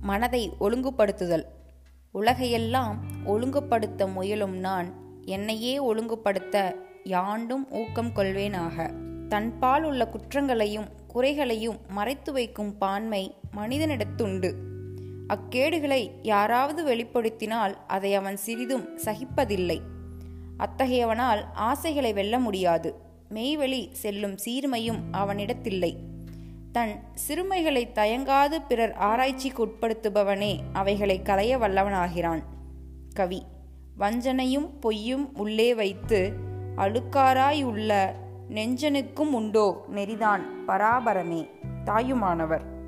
மனதை ஒழுங்குபடுத்துதல். உலகையெல்லாம் ஒழுங்குபடுத்த முயலும் நான் என்னையே ஒழுங்குபடுத்த யாண்டும் ஊக்கம் கொள்வேனாக. தன்பால் உள்ள குற்றங்களையும் குறைகளையும் மறைத்து வைக்கும் பான்மை மனிதனிடத்துண்டு. அக்கேடுகளை யாராவது வெளிப்படுத்தினால் அதை அவன் சிறிதும் சகிப்பதில்லை. அத்தகையவனால் ஆசைகளை வெல்ல முடியாது. மெய்வெளி செல்லும் சீர்மையும் அவனிடத்தில்லை. தன் சிறுமைகளை தயங்காது பிறர் ஆராய்ச்சிக்கு உட்படுத்துபவனே அவைகளை களைய வல்லவனாகிறான். கவி வஞ்சனையும் பொய்யும் உள்ளே வைத்து அழுக்காராய் உள்ள நெஞ்சனுக்கும் உண்டோ நெறிதான் பராபரமே தாயுமானவர்.